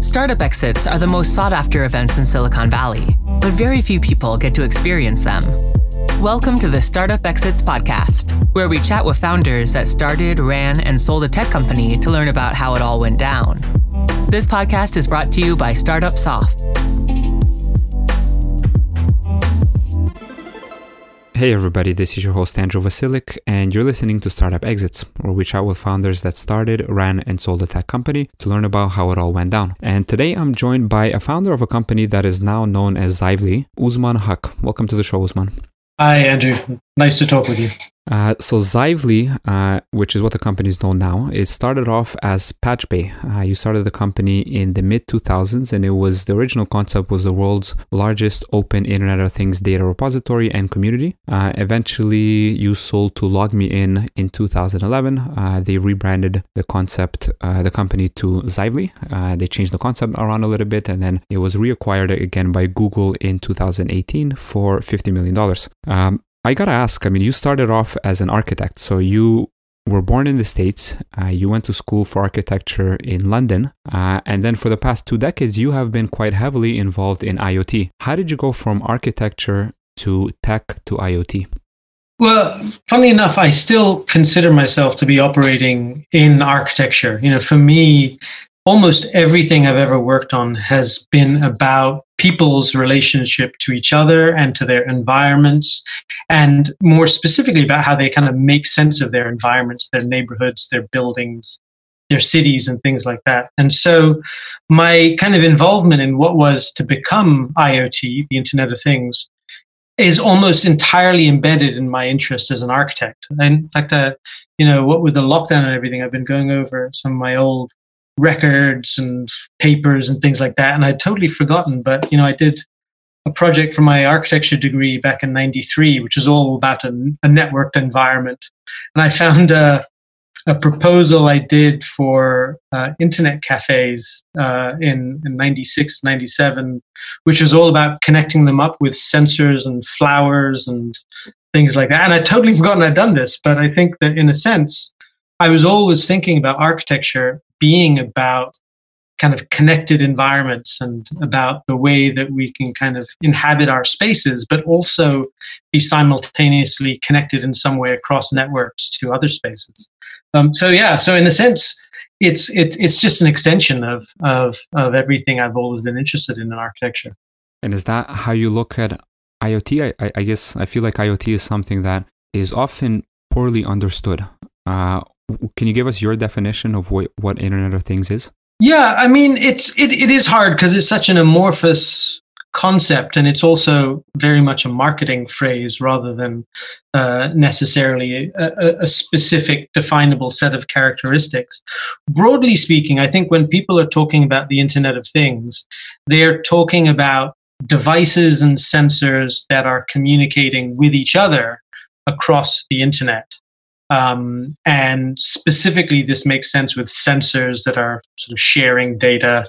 Startup exits are the most sought after events in Silicon Valley, but very few people get to experience them. Welcome to the Startup Exits Podcast, where we chat with founders that started, ran, and sold a tech company to learn about how it all went down. This podcast is brought to you by Startup Soft. Hey everybody, this is your host Andrew Vasilik, and you're listening to Startup Exits, where we chat with founders that started, ran, and sold a tech company to learn about how it all went down. And today I'm joined by a founder of a company that is now known as Xively, Usman Haque. Welcome to the show, Usman. Hi, Andrew. Nice to talk with you. Uh, so Xively, uh, which is what the company is known now, it started off as Pachube. Uh, you started the company in the mid 2000s, and it was the original concept was the world's largest open Internet of Things data repository and community. Uh, eventually, you sold to LogMeIn in 2011. Uh, they rebranded the concept, uh, the company to Xively. they changed the concept around a little bit, and then it was reacquired again by Google in 2018 for 50 million dollars. Um, I gotta ask. I mean, you started off as an architect, so you were born in the States. Uh, you went to school for architecture in London. Uh, and then for the past two decades, you have been quite heavily involved in IoT. How did you go from architecture to tech to IoT? Well, funny enough, I still consider myself to be operating in architecture. You know, for me, almost everything I've ever worked on has been about people's relationship to each other and to their environments, and more specifically about how they kind of make sense of their environments, their neighborhoods, their buildings, their cities, and things like that. And so, my kind of involvement in what was to become IoT, the Internet of Things, is almost entirely embedded in my interest as an architect. In fact, uh, you know, what with the lockdown and everything, I've been going over some of my old records and papers and things like that. And I'd totally forgotten, but you know, I did a project for my architecture degree back in 93, which was all about a, a networked environment. And I found a, a proposal I did for uh, internet cafes uh, in, in 96, 97, which was all about connecting them up with sensors and flowers and things like that. And I'd totally forgotten I'd done this, but I think that in a sense, I was always thinking about architecture being about kind of connected environments and about the way that we can kind of inhabit our spaces, but also be simultaneously connected in some way across networks to other spaces. Um, so yeah, so in a sense, it's it, it's just an extension of of of everything I've always been interested in in architecture. And is that how you look at IoT? I, I guess I feel like IoT is something that is often poorly understood. Uh, can you give us your definition of what, what Internet of Things is? Yeah, I mean, it's it, it is hard because it's such an amorphous concept, and it's also very much a marketing phrase rather than uh, necessarily a, a, specific definable set of characteristics. Broadly speaking, I think when people are talking about the Internet of Things, they're talking about devices and sensors that are communicating with each other across the internet. Um, and specifically, this makes sense with sensors that are sort of sharing data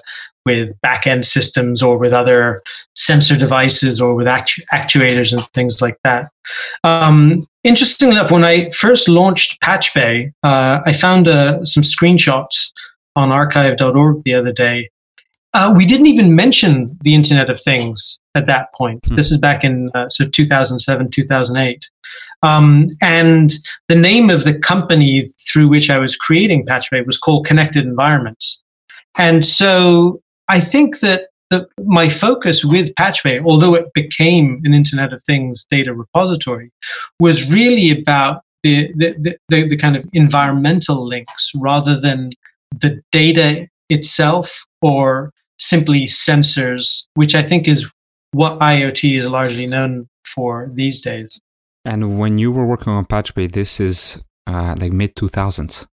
with backend systems or with other sensor devices or with actu- actuators and things like that. Um, interesting enough, when I first launched Pachube, uh, I found uh, some screenshots on archive.org the other day. Uh, we didn't even mention the Internet of Things at that point. Hmm. This is back in uh, so 2007, 2008. Um, and the name of the company through which I was creating Pachube was called Connected Environments. And so I think that the, my focus with Pachube, although it became an Internet of Things data repository, was really about the, the, the, the kind of environmental links rather than the data itself or simply sensors, which I think is what IoT is largely known for these days. And when you were working on Pachube, this is uh, like mid 2000s.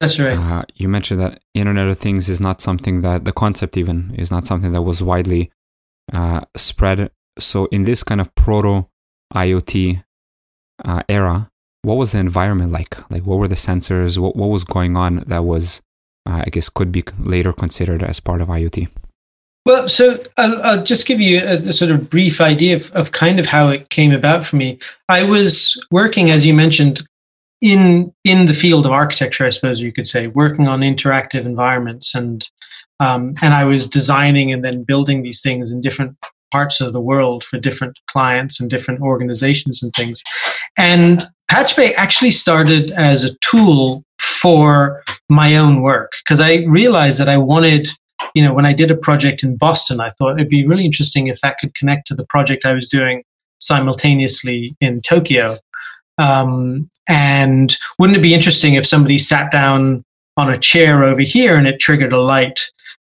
That's right. Uh, you mentioned that Internet of Things is not something that the concept even is not something that was widely uh, spread. So in this kind of proto IoT uh, era, what was the environment like? Like, what were the sensors? What what was going on that was, uh, I guess, could be later considered as part of IoT? Well, so I'll, I'll, just give you a, a, sort of brief idea of, of kind of how it came about for me. I was working, as you mentioned, in in the field of architecture, I suppose you could say, working on interactive environments, and um, and I was designing and then building these things in different parts of the world for different clients and different organizations and things. And Pachube actually started as a tool for my own work because I realized that I wanted, you know, when I did a project in Boston, I thought it'd be really interesting if that could connect to the project I was doing simultaneously in Tokyo. Um, and wouldn't it be interesting if somebody sat down on a chair over here and it triggered a light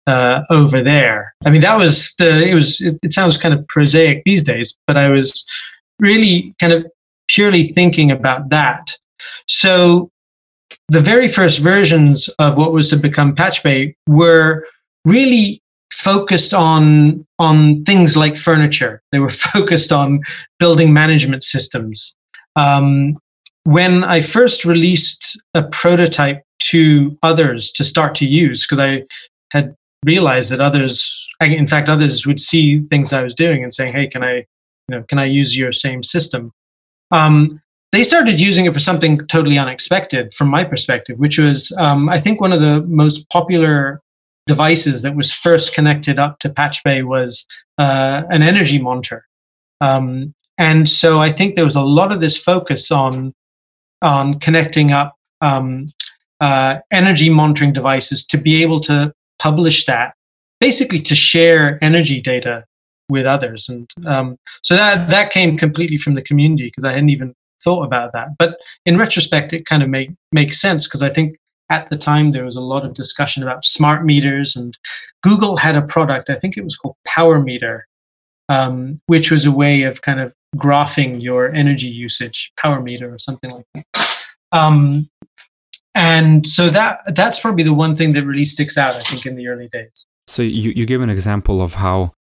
uh, over there? I mean, that was the, it was, it, it sounds kind of prosaic these days, but I was really kind of purely thinking about that. So the very first versions of what was to become Pachube were really focused on on things like furniture. They were focused on building management systems. Um, when I first released a prototype to others to start to use, because I had realized that others, in fact, others would see things I was doing and saying, "Hey, can I, you know, can I use your same system?" Um, they started using it for something totally unexpected from my perspective, which was, um, I think, one of the most popular devices that was first connected up to Pachube was uh, an energy monitor. Um, and so I think there was a lot of this focus on on connecting up um, uh, energy monitoring devices to be able to publish that, basically to share energy data with others. And um, so that that came completely from the community because I hadn't even thought about that. But in retrospect, it kind of make makes sense because I think at the time there was a lot of discussion about smart meters, and Google had a product. I think it was called Power Meter, um, which was a way of kind of graphing your energy usage, Power Meter or something like that. Um, and so that that's probably the one thing that really sticks out. I think in the early days. So you you give an example of how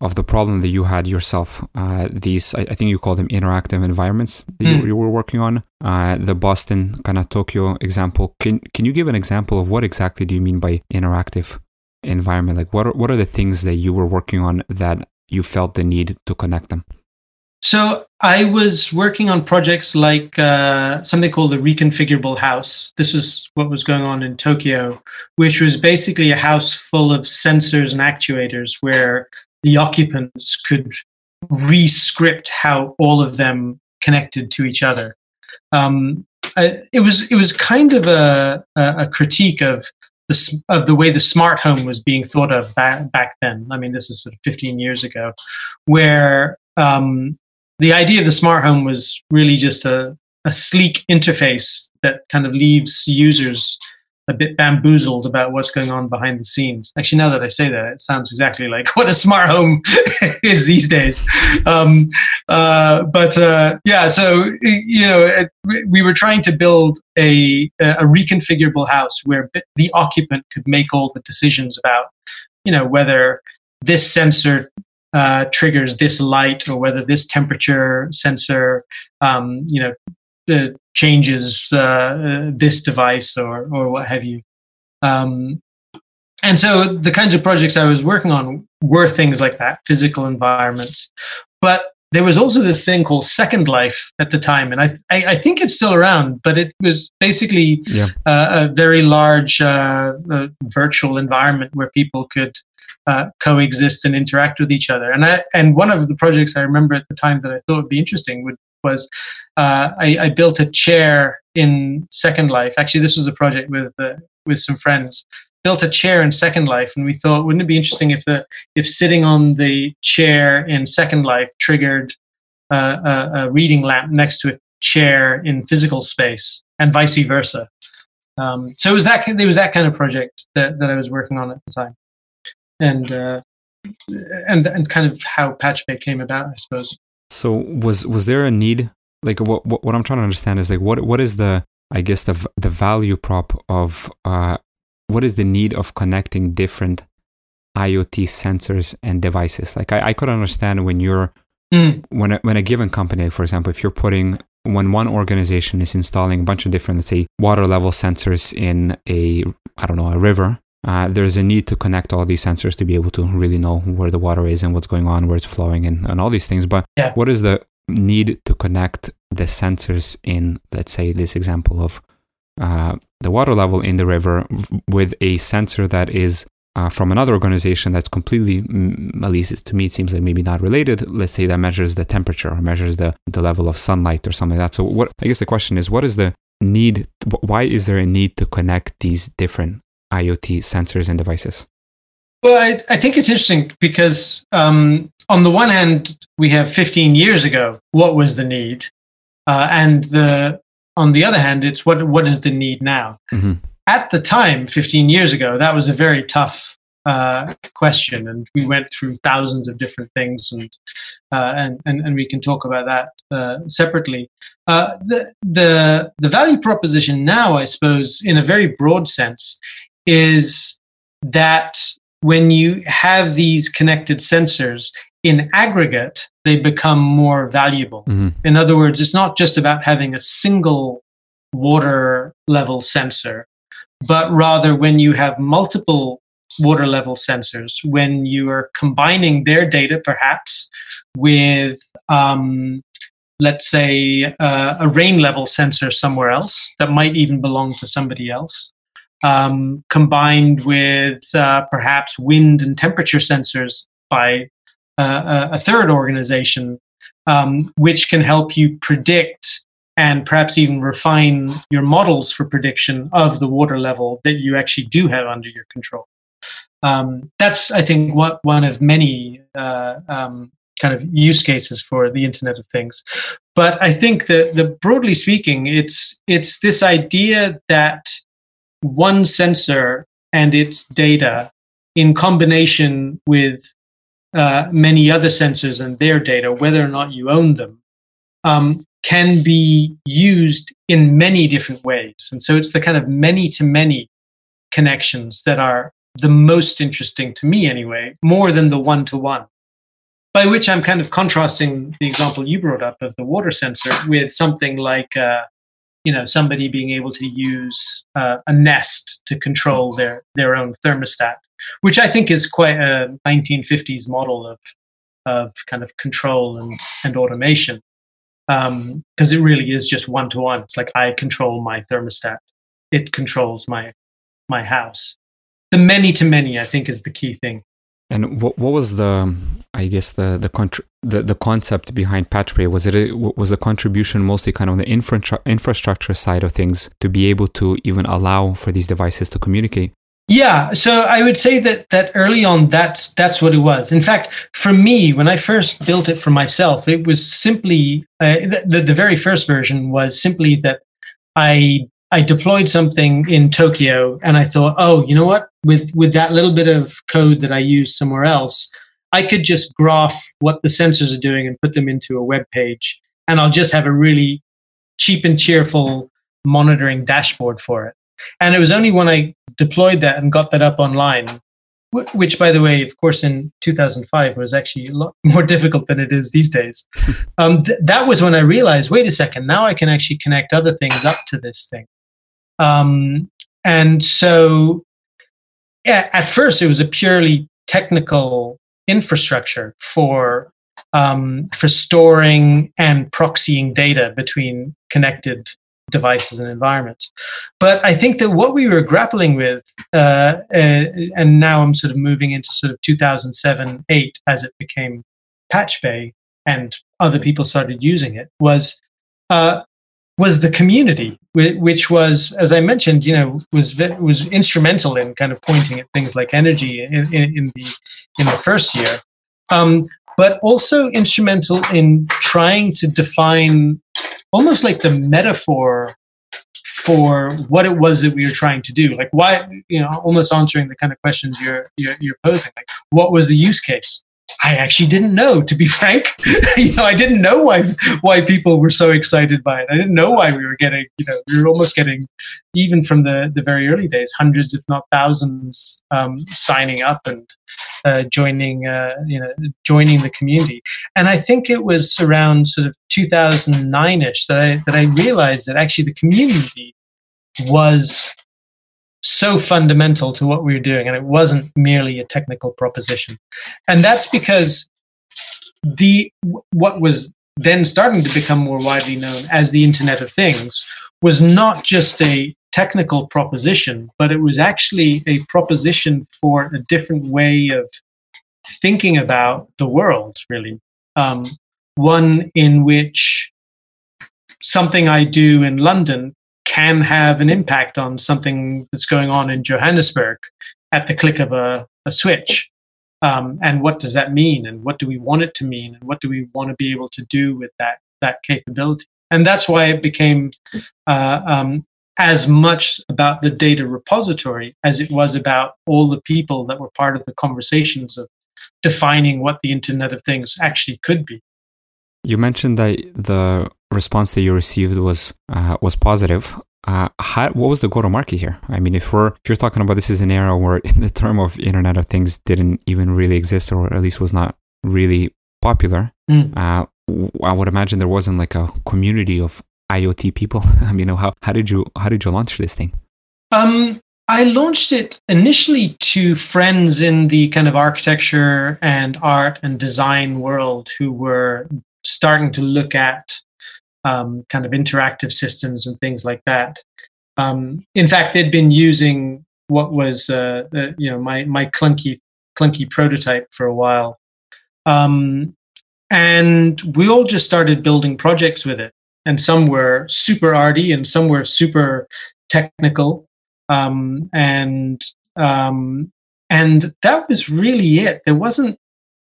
of the problem that you had yourself. Uh, these, I, I, think you call them interactive environments that mm. you, hmm. you, were working on. Uh, the Boston, kind of Tokyo example. Can can you give an example of what exactly do you mean by interactive environment? Like, what are, what are the things that you were working on that you felt the need to connect them? So I was working on projects like uh, something called the reconfigurable house. This was what was going on in Tokyo, which was basically a house full of sensors and actuators where the occupants could re-script how all of them connected to each other. Um, I, it was it was kind of a, a, critique of the of the way the smart home was being thought of back, back then. I mean, this is sort of 15 years ago, where um, the idea of the smart home was really just a, a sleek interface that kind of leaves users a bit bamboozled about what's going on behind the scenes. Actually, now that I say that, it sounds exactly like what a smart home is these days. Um, uh, but uh, yeah, so you know, it, we were trying to build a, a reconfigurable house where the occupant could make all the decisions about, you know, whether this sensor uh, triggers this light or whether this temperature sensor, um, you know, uh, changes uh, uh, this device or or what have you. Um, and so the kinds of projects I was working on were things like that, physical environments. But there was also this thing called Second Life at the time, and I I, I think it's still around, but it was basically yeah. uh, a very large uh, uh, virtual environment where people could uh, coexist and interact with each other. And I, and one of the projects I remember at the time that I thought would be interesting would was uh, I, I, built a chair in Second Life. Actually, this was a project with uh, with some friends. Built a chair in Second Life, and we thought, wouldn't it be interesting if the if sitting on the chair in Second Life triggered uh, a, a, reading lamp next to a chair in physical space, and vice versa. Um, so it was that it was that kind of project that, that I was working on at the time, and uh, and and kind of how Pachube came about, I suppose. So was was there a need? Like what what, what I'm trying to understand is like what what is the I guess the the value prop of uh, what is the need of connecting different IoT sensors and devices? Like I, I could understand when you're mm. when a, when a given company, for example, if you're putting when one organization is installing a bunch of different, let's say, water level sensors in a I don't know a river, uh, there's a need to connect all these sensors to be able to really know where the water is and what's going on, where it's flowing, and, and all these things. But yeah. what is the need to connect the sensors in, let's say, this example of uh, the water level in the river with a sensor that is uh, from another organization that's completely, mm, at least to me, it seems like maybe not related. Let's say that measures the temperature or measures the, the level of sunlight or something like that. So, what I guess the question is, what is the need? Why is there a need to connect these different IoT sensors and devices? Well, I, I think it's interesting because um, on the one hand, we have 15 years ago, what was the need? Uh, and the on the other hand, it's what what is the need now? Mm-hmm at the time, 15 years ago, that was a very tough uh, question, and we went through thousands of different things, and uh, and, and and we can talk about that uh, separately. Uh, the the the value proposition now, I suppose, in a very broad sense, is that when you have these connected sensors in aggregate, they become more valuable. Mm-hmm. In other words, it's not just about having a single water level sensor but rather when you have multiple water level sensors, when you are combining their data perhaps with, um, let's say, uh, a rain level sensor somewhere else that might even belong to somebody else. Um, combined with uh, perhaps wind and temperature sensors by uh, a third organization, um, which can help you predict and perhaps even refine your models for prediction of the water level that you actually do have under your control. Um, that's, I think, what one of many uh, um, kind of use cases for the Internet of Things. But I think that, the broadly speaking, it's it's this idea that one sensor and its data, in combination with uh, many other sensors and their data, whether or not you own them, um, can be used in many different ways. And so it's the kind of many to many connections that are the most interesting to me, anyway, more than the one to one. By which I'm kind of contrasting the example you brought up of the water sensor with something like, uh, you know, somebody being able to use uh, a Nest to control their their own thermostat, which I think is quite a 1950s model of of kind of control and, and automation because um, it really is just one to one. It's like I control my thermostat; it controls my my house. The many to many, I think, is the key thing. And what what was the I guess the the the, the concept behind Pachube was it was the contribution mostly kind of on the infra- infrastructure side of things to be able to even allow for these devices to communicate yeah, so I would say that that early on, that's that's what it was. In fact, for me, when I first built it for myself, it was simply uh, the the very first version was simply that I I deployed something in Tokyo, and I thought, oh, you know what? With with that little bit of code that I used somewhere else, I could just graph what the sensors are doing and put them into a web page, and I'll just have a really cheap and cheerful monitoring dashboard for it. And it was only when I deployed that and got that up online, which, by the way, of course, in 2005 was actually a lot more difficult than it is these days. um, th- that was when I realized wait a second, now I can actually connect other things up to this thing. Um, and so, yeah, at first, it was a purely technical infrastructure for um, for storing and proxying data between connected devices and environments. But I think that what we were grappling with, uh, uh, and now I'm sort of moving into sort of 2007, 8 as it became Pachube and other people started using it, was uh, was the community, which was, as I mentioned, you know, was was instrumental in kind of pointing at things like energy in, in, in the in the first year. Um, but also instrumental in trying to define almost like the metaphor for what it was that we were trying to do. Like why, you know, almost answering the kind of questions you're, you're, you're posing. Like what was the use case? I actually didn't know, to be frank. you know, I didn't know why why people were so excited by it. I didn't know why we were getting, you know, we were almost getting, even from the the very early days, hundreds, if not thousands, um, signing up and uh, joining, uh, you know, joining the community. And I think it was around sort of 2009ish that I that I realized that actually the community was so fundamental to what we were doing and it wasn't merely a technical proposition and that's because the what was then starting to become more widely known as the Internet of Things, was not just a technical proposition, but it was actually a proposition for a different way of thinking about the world, really. Um, one in which something I do in London can have an impact on something that's going on in Johannesburg at the click of a, a switch. Um, and what does that mean? And what do we want it to mean? And what do we want to be able to do with that that capability? And that's why it became uh, um, as much about the data repository as it was about all the people that were part of the conversations of defining what the Internet of Things actually could be. You mentioned that the response that you received was uh, was positive. Uh, how, what was the go to market here? I mean, if we're if you're talking about this is an era where the term of Internet of Things didn't even really exist, or at least was not really popular, mm. uh, I would imagine there wasn't like a community of IoT people. I mean, how how did you how did you launch this thing? Um, I launched it initially to friends in the kind of architecture and art and design world who were starting to look at um, kind of interactive systems and things like that. Um, in fact, they'd been using what was uh, uh, you know my my clunky clunky prototype for a while, um, and we all just started building projects with it. And some were super arty, and some were super technical, um, and um, and that was really it. There wasn't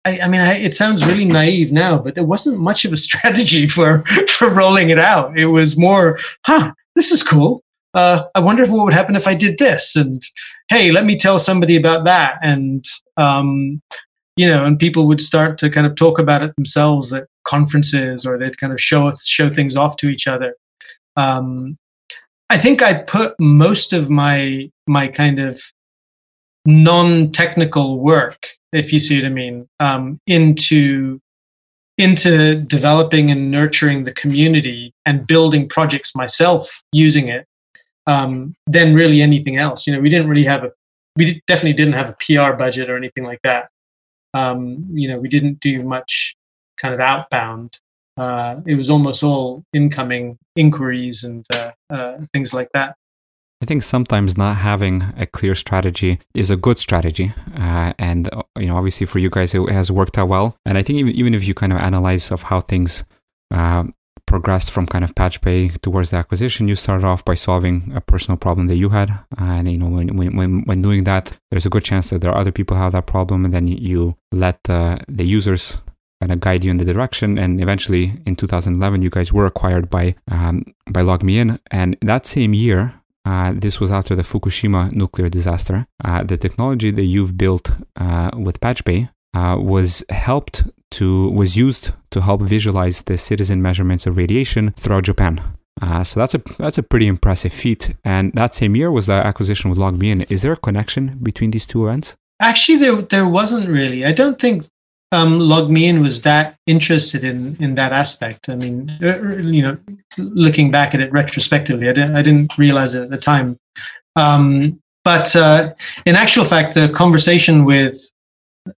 I, I mean, I, it sounds really naive now, but there wasn't much of a strategy for for rolling it out. It was more, huh, this is cool. Uh, I wonder if what would happen if I did this, and hey, let me tell somebody about that, and um, you know, and people would start to kind of talk about it themselves at conferences, or they'd kind of show show things off to each other. Um, I think I put most of my my kind of non-technical work if you see what I mean, um, into into developing and nurturing the community and building projects myself using it um, than really anything else. You know, we didn't really have a we definitely didn't have a PR budget or anything like that. Um, you know, we didn't do much kind of outbound. Uh, it was almost all incoming inquiries and uh, uh, things like that. I think sometimes not having a clear strategy is a good strategy, uh, and you know, obviously for you guys it has worked out well. And I think even, even if you kind of analyze of how things uh, progressed from kind of Pachube towards the acquisition, you started off by solving a personal problem that you had, and you know, when when when doing that, there's a good chance that there are other people have that problem, and then you let the the users kind of guide you in the direction. And eventually, in 2011, you guys were acquired by um, by LogMeIn, and that same year, uh, this was after the Fukushima nuclear disaster. Uh, the technology that you've built uh, with Pachube uh, was helped to was used to help visualize the citizen measurements of radiation throughout Japan. Uh, so that's a that's a pretty impressive feat. And that same year was the acquisition with LogMeIn. Is there a connection between these two events? Actually, there there wasn't really. I don't think um, LogMeIn was that interested in in that aspect. I mean, uh, uh, you know, looking back at it retrospectively, I didn't I didn't realize it at the time. Um, but uh, in actual fact, the conversation with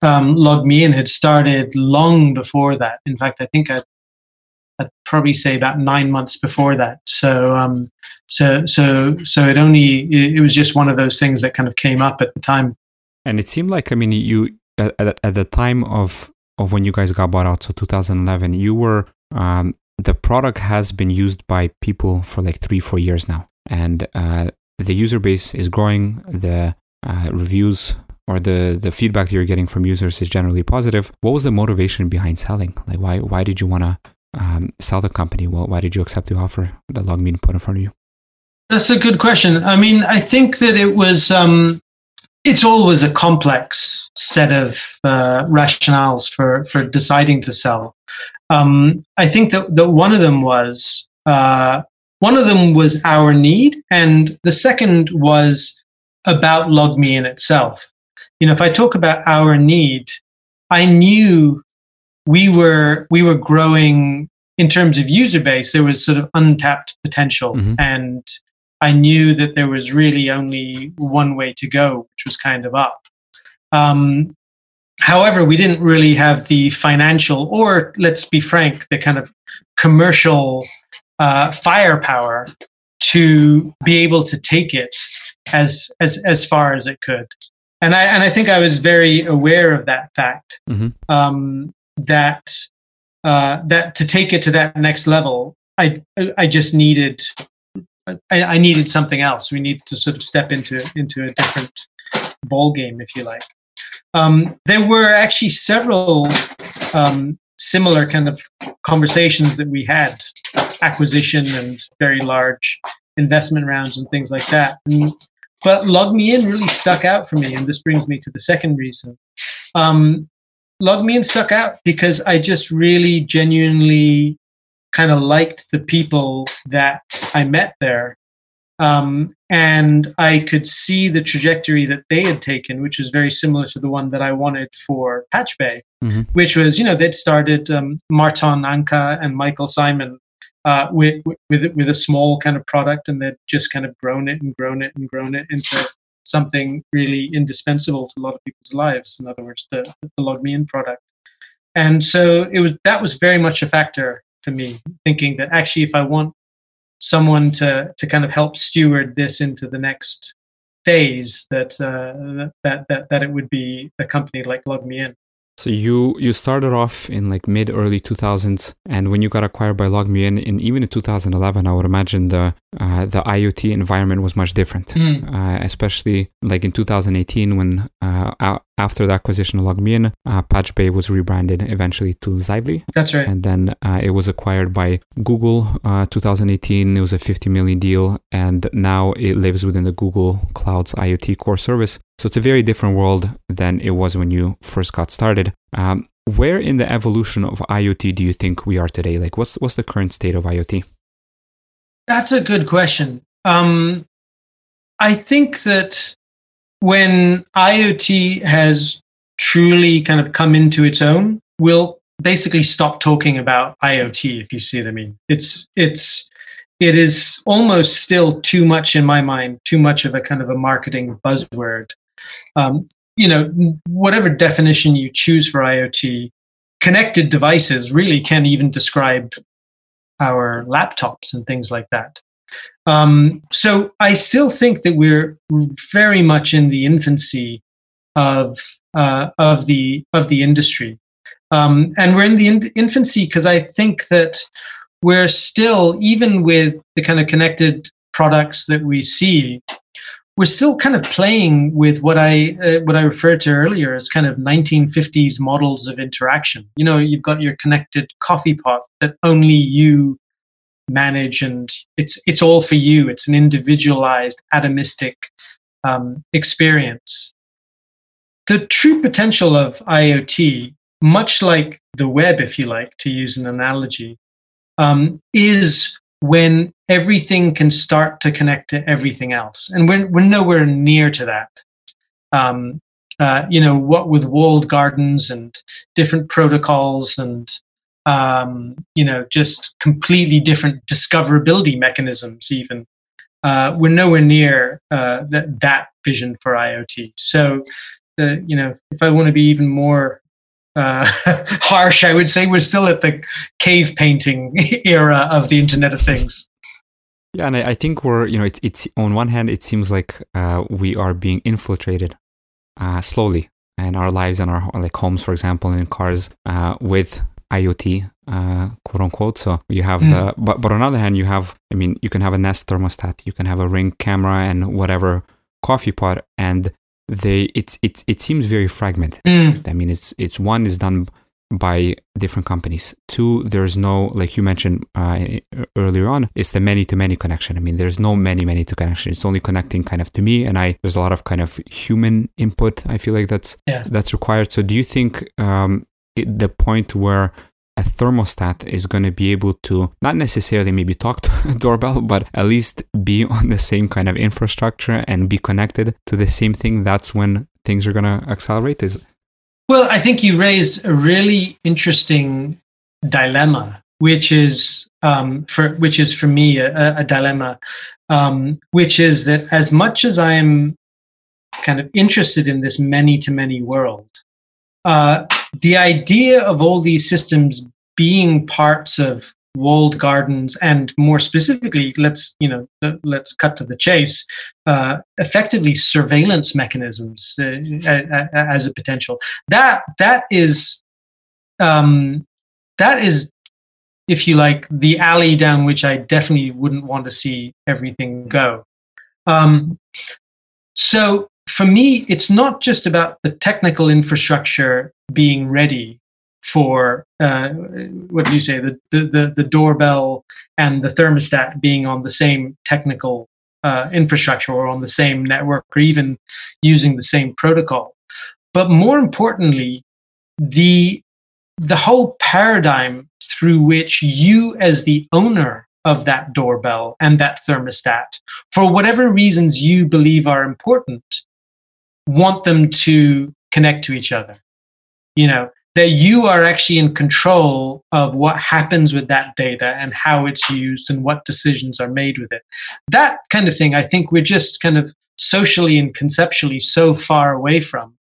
um, LogMeIn had started long before that. In fact, I think I'd, I'd probably say about nine months before that. So, um, so, so, so it only it was just one of those things that kind of came up at the time. And it seemed like I mean you at, at the time of of when you guys got bought out, so 2011, you were um, the product has been used by people for like three, four years now, and uh, the user base is growing. The uh, reviews or the the feedback that you're getting from users is generally positive. What was the motivation behind selling? Like, why why did you want to um, sell the company? Well, why did you accept the offer that LogMeIn put in front of you? That's a good question. I mean, I think that it was um, it's always a complex set of uh, rationales for for deciding to sell. Um, I think that, that one of them was uh, one of them was our need, and the second was about LogMeIn itself. You know, if I talk about our need, I knew we were we were growing in terms of user base. There was sort of untapped potential, mm-hmm. and I knew that there was really only one way to go, which was kind of up. Um, however, we didn't really have the financial, or let's be frank, the kind of commercial uh, firepower to be able to take it as as as far as it could. And I and I think I was very aware of that fact. Mm-hmm. Um, that uh, that to take it to that next level, I I just needed I, I needed something else. We needed to sort of step into into a different ball game, if you like. Um, there were actually several um, similar kind of conversations that we had, acquisition and very large investment rounds and things like that. And, but LogMeIn really stuck out for me, and this brings me to the second reason. Um, LogMeIn stuck out because I just really genuinely kind of liked the people that I met there. Um, and I could see the trajectory that they had taken, which was very similar to the one that I wanted for Pachube, mm-hmm. which was, you know, they'd started um, Marton Anka and Michael Simon uh, with, with, with a small kind of product, and they'd just kind of grown it and grown it and grown it into something really indispensable to a lot of people's lives. In other words, the, the LogMeIn product. And so it was that was very much a factor to me, thinking that actually, if I want someone to to kind of help steward this into the next phase, that uh, that that that it would be a company like LogMeIn. So you you started off in like mid early 2000s, and when you got acquired by LogMeIn, in even in 2011, I would imagine the uh, the IoT environment was much different, mm. uh, especially like in 2018 when uh, after the acquisition of LogMeIn, uh, Pachube was rebranded eventually to Xively. That's right. And then uh, it was acquired by Google. Uh, 2018, it was a 50 million deal, and now it lives within the Google Cloud's IoT core service. So it's a very different world than it was when you first got started. Um, where in the evolution of IoT do you think we are today? Like, what's what's the current state of IoT? That's a good question. Um, I think that when IoT has truly kind of come into its own, we'll basically stop talking about IoT, if you see what I mean. It's it's it is almost still too much in my mind, too much of a kind of a marketing buzzword. Um, you know, whatever definition you choose for IoT, connected devices really can't even describe our laptops and things like that. Um, so I still think that we're very much in the infancy of uh, of the of the industry, um, and we're in the in- infancy because I think that we're still even with the kind of connected products that we see, we're still kind of playing with what I uh, what I referred to earlier as kind of 1950s models of interaction. You know, you've got your connected coffee pot that only you manage and it's it's all for you. It's an individualized atomistic um, experience. The true potential of iot much like the web if you like to use an analogy um, is when everything can start to connect to everything else. And we're, we're nowhere near to that. Um, uh, you know what with walled gardens and different protocols and um, you know, just completely different discoverability mechanisms. Even uh, we're nowhere near uh, that, that vision for IoT. So, the you know, if I want to be even more uh, harsh, I would say we're still at the cave painting era of the Internet of Things. Yeah, and I, I think we're you know it's it's on one hand it seems like uh, we are being infiltrated uh, slowly in our lives and our like homes, for example, and cars uh, with IoT, uh, quote unquote. So you have mm. the, but, but on the other hand, you have, I mean, you can have a Nest thermostat, you can have a Ring camera and whatever coffee pot, and they, it's, it, it seems very fragmented. Mm. I mean, it's, it's one is done by different companies. Two, there's no, like you mentioned uh, earlier on, it's the many to many connection. I mean, there's no many, many to connection. It's only connecting kind of to me. And I, there's a lot of kind of human input. I feel like that's, yeah. that's required. So do you think, um, the point where a thermostat is going to be able to not necessarily maybe talk to a doorbell, but at least be on the same kind of infrastructure and be connected to the same thing, that's when things are going to accelerate. Is well, I think you raise a really interesting dilemma, which is um, for which is for me a, a dilemma, um, which is that as much as I'm kind of interested in this many to many world, uh, the idea of all these systems being parts of walled gardens and more specifically let's you know let's cut to the chase uh, effectively surveillance mechanisms uh, as a potential. That that is um, that is if you like the alley down which i definitely wouldn't want to see everything go. Um, so for me it's not just about the technical infrastructure being ready for uh, what do you say the, the the doorbell and the thermostat being on the same technical uh, infrastructure or on the same network or even using the same protocol. But more importantly the the whole paradigm through which you as the owner of that doorbell and that thermostat for whatever reasons you believe are important want them to connect to each other you know that you are actually in control of what happens with that data and how it's used and what decisions are made with it. That kind of thing, I think we're just kind of socially and conceptually so far away from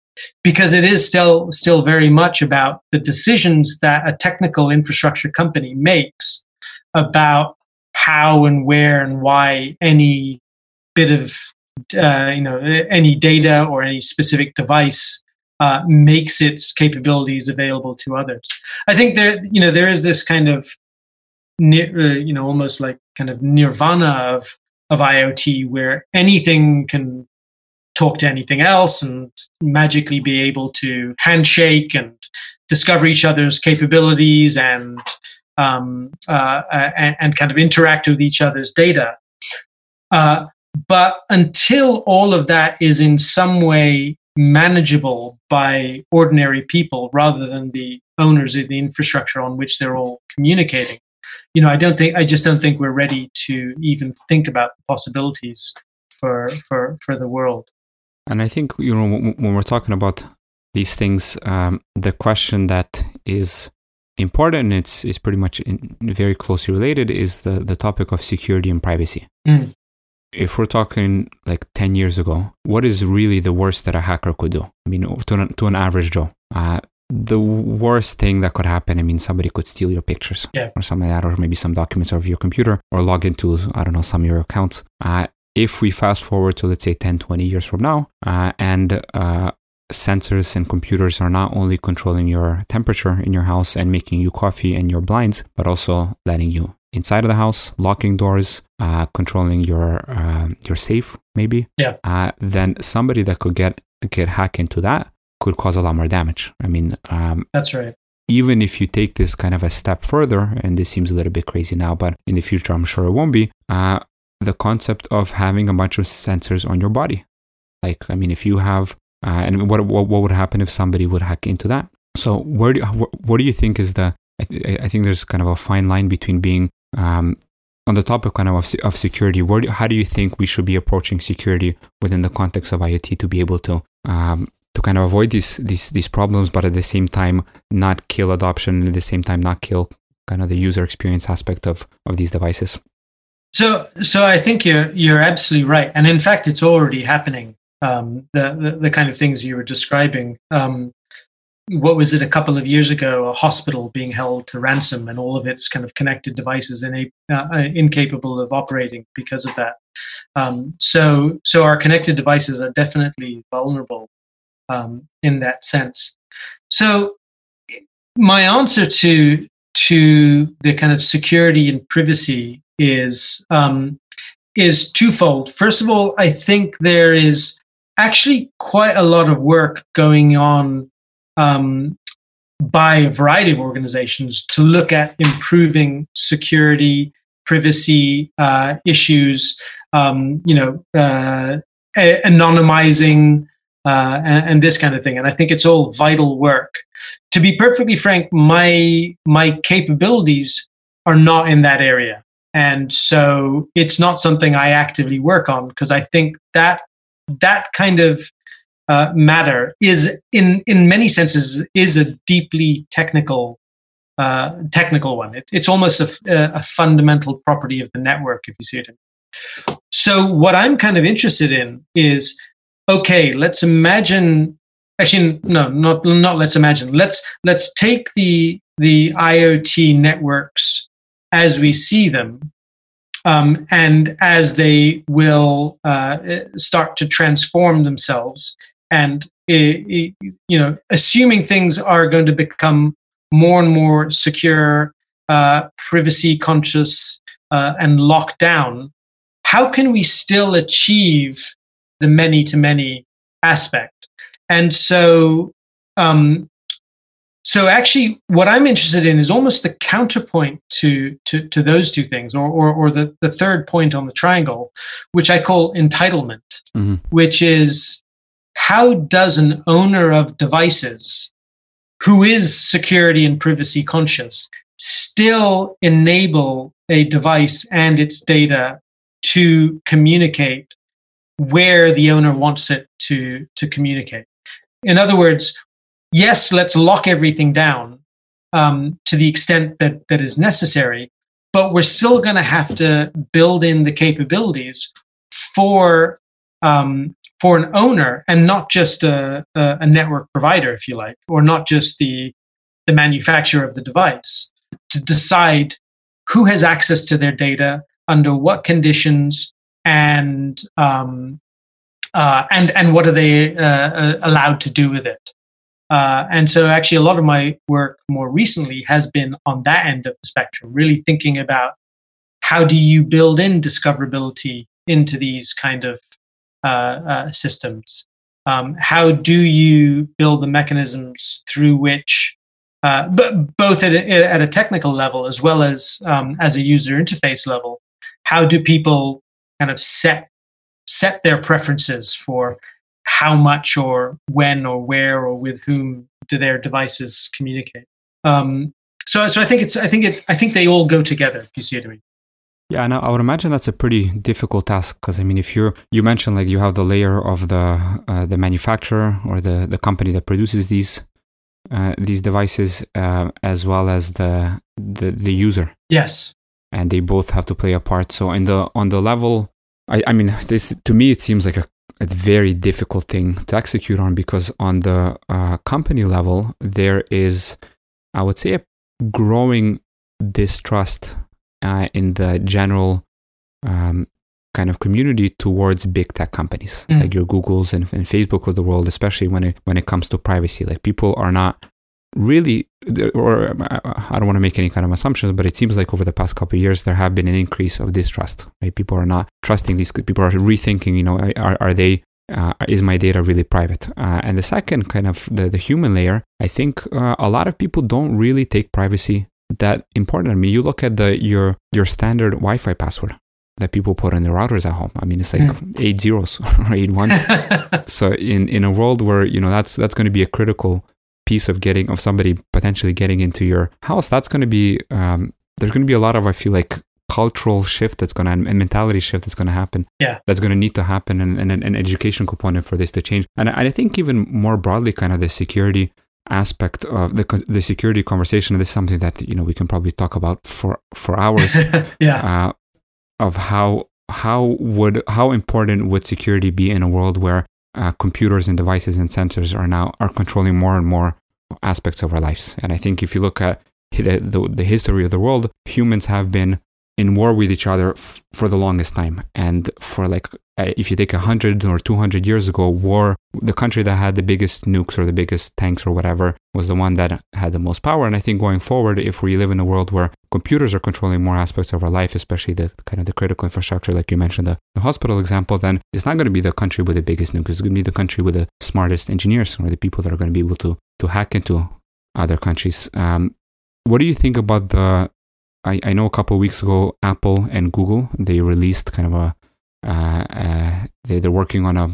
because it is still still very much about the decisions that a technical infrastructure company makes about how and where and why any bit of uh, you know any data or any specific device uh, makes its capabilities available to others. I think there, you know, there is this kind of, uh, you know, almost like kind of nirvana of of IoT where anything can talk to anything else and magically be able to handshake and discover each other's capabilities and um, uh, and, and, kind of interact with each other's data. Uh, but until all of that is in some way manageable by ordinary people rather than the owners of the infrastructure on which they're all communicating you know i don't think i just don't think we're ready to even think about the possibilities for for for the world. And i think you know when we're talking about these things um, the question that is important it's is pretty much in, very closely related is the the topic of security and privacy. Mm if we're talking like 10 years ago, what is really the worst that a hacker could do? I mean, to an, to an average Joe, uh, the worst thing that could happen, I mean, somebody could steal your pictures yeah. or something like that, or maybe some documents of your computer or log into, I don't know, some of your accounts. Uh, if we fast forward to, let's say, 10, 20 years from now, uh, and uh, sensors and computers are not only controlling your temperature in your house and making you coffee and your blinds, but also letting you inside of the house, locking doors, uh, controlling your uh, your safe, maybe. Yeah. Uh, then somebody that could get get hacked into that could cause a lot more damage. I mean, um, that's right. Even if you take this kind of a step further, and this seems a little bit crazy now, but in the future, I'm sure it won't be. Uh, the concept of having a bunch of sensors on your body, like I mean, if you have, uh, and what, what what would happen if somebody would hack into that? So, where do what do you think is the I, th- I, think there's kind of a fine line between being um, on the topic kind of of, of security, where how do you think we should be approaching security within the context of IoT to be able to um, to kind of avoid these these these problems, but at the same time not kill adoption, and at the same time not kill kind of the user experience aspect of of these devices? So, so I think you're you're absolutely right, and in fact, it's already happening. Um, the, the, the kind of things you were describing. Um, what was it a couple of years ago a hospital being held to ransom and all of its kind of connected devices in uh, incapable of operating because of that. Um, so so our connected devices are definitely vulnerable um, in that sense. So my answer to to the kind of security and privacy is um, is twofold. First of all i think there is actually quite a lot of work going on um, by a variety of organizations to look at improving security, privacy uh, issues, um, you know, uh, anonymizing, uh, and, and, this kind of thing. And I think it's all vital work. To be perfectly frank, my my capabilities are not in that area, and so it's not something I actively work on because I think that that kind of uh, matter is in in many senses is a deeply technical uh, technical one. It, it's almost a, a, fundamental property of the network, if you see it. So what I'm kind of interested in is okay. Let's imagine actually no not not let's imagine let's let's take the the iot networks as we see them um, and as they will uh, start to transform themselves and you know assuming things are going to become more and more secure uh, privacy conscious uh, and locked down how can we still achieve the many to many aspect and so um, so actually what i'm interested in is almost the counterpoint to to, to those two things or, or, or the, the third point on the triangle which i call entitlement mm-hmm. which is how does an owner of devices who is security and privacy conscious still enable a device and its data to communicate where the owner wants it to, to communicate. In other words, yes, let's lock everything down um, to the extent that, that is necessary, but we're still going to have to build in the capabilities for um, for an owner and not just a, a, a, network provider, if you like, or not just the the manufacturer of the device, to decide who has access to their data under what conditions and um, uh, and and what are they uh, uh, allowed to do with it. Uh, and so, actually, a lot of my work more recently has been on that end of the spectrum, really thinking about how do you build in discoverability into these kind of systems. Um, how do you build the mechanisms through which uh, both at a, at a, technical level as well as um, as a user interface level. How do people kind of set set their preferences for how much or when or where or with whom do their devices communicate? Um, so, so I think it's I think it I think they all go together. If you see what I mean. Yeah, and I would imagine that's a pretty difficult task because I mean, if you're you mentioned like you have the layer of the uh, the manufacturer or the the company that produces these uh, these devices uh, as well as the, the the user. Yes, and they both have to play a part. So in the on the level, I, I mean, this to me it seems like a, a very difficult thing to execute on because on the uh, company level there is, I would say, a growing distrust uh, in the general um, kind of community towards big tech companies mm. like your Googles and, and, Facebook of the world, especially when it when it comes to privacy. Like people are not really, or I don't want to make any kind of assumptions, but it seems like over the past couple of years there have been an increase of distrust. Right? People are not trusting these. People are rethinking. You know, are are they uh, is my data really private? Uh, and the second kind of the, the human layer, I think uh, a lot of people don't really take privacy that important. I mean, you look at the your your standard Wi-Fi password that people put on their routers at home. I mean, it's like mm. eight zeros or eight ones. so in in a world where you know that's that's going to be a critical piece of getting of somebody potentially getting into your house, that's going to be um, there's going to be a lot of I feel like cultural shift that's going to and mentality shift that's going to happen. Yeah, that's going to need to happen, and, and an education component for this to change. And I, I think even more broadly, kind of the security aspect of the the security conversation. This is something that you know we can probably talk about for for hours. yeah. Uh, of how how would how important would security be in a world where uh, computers and devices and sensors are now are controlling more and more aspects of our lives. And I think if you look at the, the, the history of the world, humans have been in war with each other f- for the longest time. And for like, uh, if you take 100 or 200 years ago, war, the country that had the biggest nukes or the biggest tanks or whatever was the one that had the most power. And I think going forward, if we live in a world where computers are controlling more aspects of our life, especially the kind of the critical infrastructure, like you mentioned, the, the hospital example, then it's not going to be the country with the biggest nukes. It's going to be the country with the smartest engineers or the people that are going to be able to, to hack into other countries. Um, what do you think about the I, I know a couple of weeks ago, Apple and Google they released kind of a uh, uh, they, they're working on a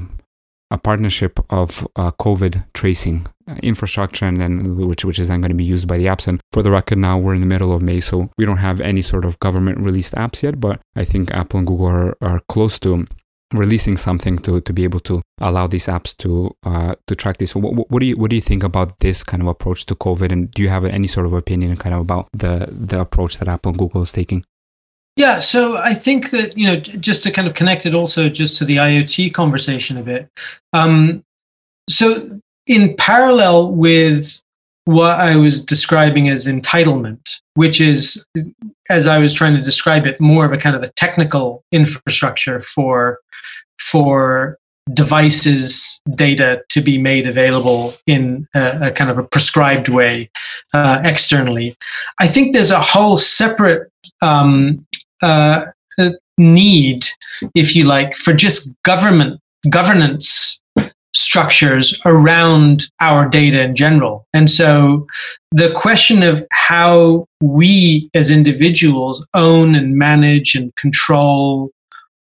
a partnership of uh, COVID tracing uh, infrastructure, and then which which is then going to be used by the apps. And for the record, now we're in the middle of May, so we don't have any sort of government released apps yet. But I think Apple and Google are, are close to releasing something to, to be able to allow these apps to uh, to track this. What, what, do you what do you think about this kind of approach to COVID, and do you have any sort of opinion kind of about the the approach that Apple and Google is taking? Yeah, so I think that you know just to kind of connect it also just to the IoT conversation a bit. Um, so in parallel with what I was describing as entitlement, which is, as I was trying to describe it, more of a kind of a technical infrastructure for for devices data to be made available in a, a kind of a prescribed way uh, externally. I think there's a whole separate um, uh, need, if you like, for just government governance structures around our data in general. And so the question of how we as individuals own and manage and control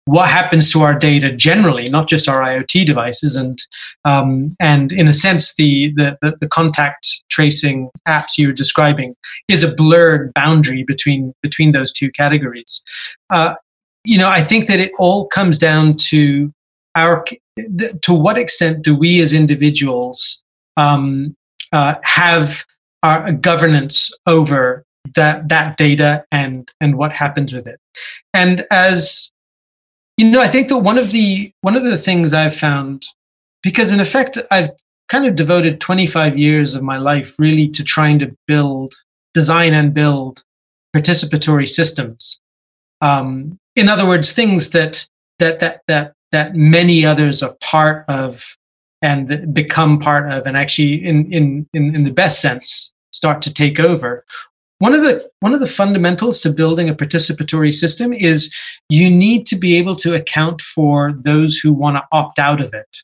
what happens to our data generally, not just our IoT devices, and um, and in a sense, the, the the contact tracing apps you're describing is a blurred boundary between between those two categories. Uh, you know, I think that it all comes down to our to what extent do we as individuals um, uh, have our governance over that that data and and what happens with it and as you know i think that one of the one of the things i've found because in effect i've kind of devoted 25 years of my life really to trying to build design and build participatory systems. Um, in other words things that that that that that many others are part of and become part of and actually in in in, in the best sense start to take over one of the one of the fundamentals to building a participatory system is you need to be able to account for those who want to opt out of it.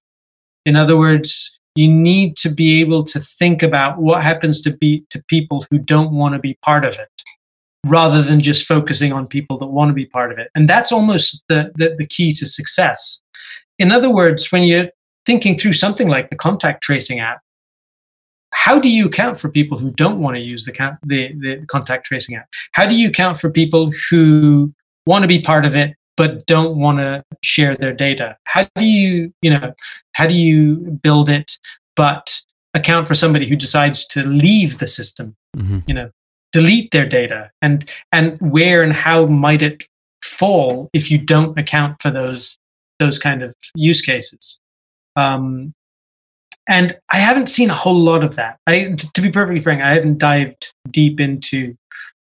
In other words you need to be able to think about what happens to be to people who don't want to be part of it rather than just focusing on people that want to be part of it. And that's almost the, the, the key to success. In other words when you're thinking through something like the contact tracing app how do you account for people who don't want to use the, the, the contact tracing app? How do you account for people who want to be part of it but don't want to share their data? How do you, you know, how do you build it but account for somebody who decides to leave the system? Mm-hmm. You know, delete their data and and where and how might it fall if you don't account for those those kind of use cases? Um, and I haven't seen a whole lot of that. I, to be perfectly frank, I haven't dived deep into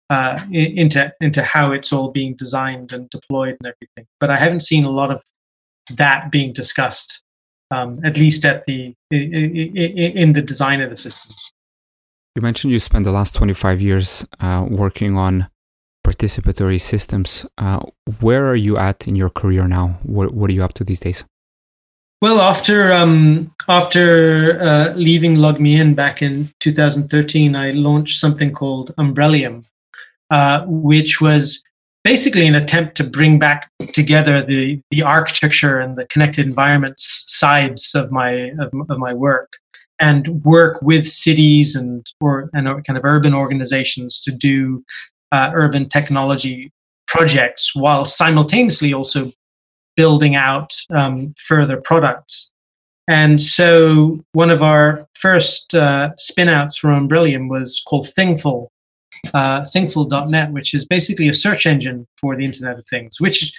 uh, into into how it's all being designed and deployed and everything. But I haven't seen a lot of that being discussed, um, at least at the in the design of the systems. You mentioned you spent the last twenty five years uh, working on participatory systems. Uh, where are you at in your career now? What, what are you up to these days? Well, after um, after uh, leaving LogMeIn back in 2013, I launched something called Umbrellium, uh, which was basically an attempt to bring back together the the architecture and the connected environments sides of my of, of my work, and work with cities and or and kind of urban organizations to do uh, urban technology projects while simultaneously also building out um, further products. And so one of our first uh, spinouts from Umbrellium was called Thingful, uh, Thingful.net, which is basically a search engine for the Internet of Things, which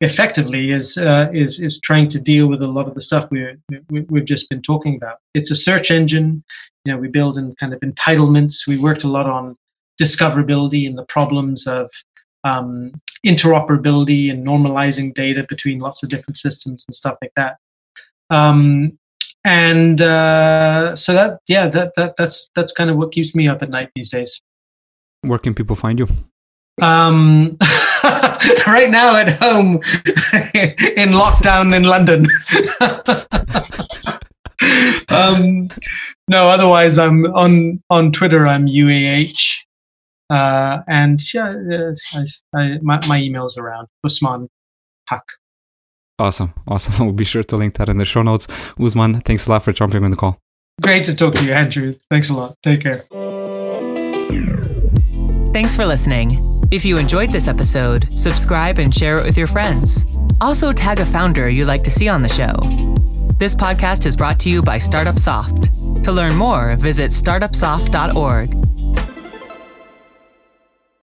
effectively is uh, is is trying to deal with a lot of the stuff we we've just been talking about. It's a search engine. You know, we build in kind of entitlements. We worked a lot on discoverability and the problems of um, interoperability and normalizing data between lots of different systems and stuff like that. Um, and uh, so that yeah, that, that that's that's kind of what keeps me up at night these days. Where can people find you? Um, right now at home in lockdown in London. um, no, otherwise I'm on on Twitter. I'm UAH uh, and yeah, I, I, my, my email's around Usman Haque. Awesome. Awesome. We'll be sure to link that in the show notes. Usman, thanks a lot for jumping on the call. Great to talk to you, Andrew. Thanks a lot. Take care. Thanks for listening. If you enjoyed this episode, subscribe and share it with your friends. Also, tag a founder you'd like to see on the show. This podcast is brought to you by Startup Soft. To learn more, visit startupsoft.org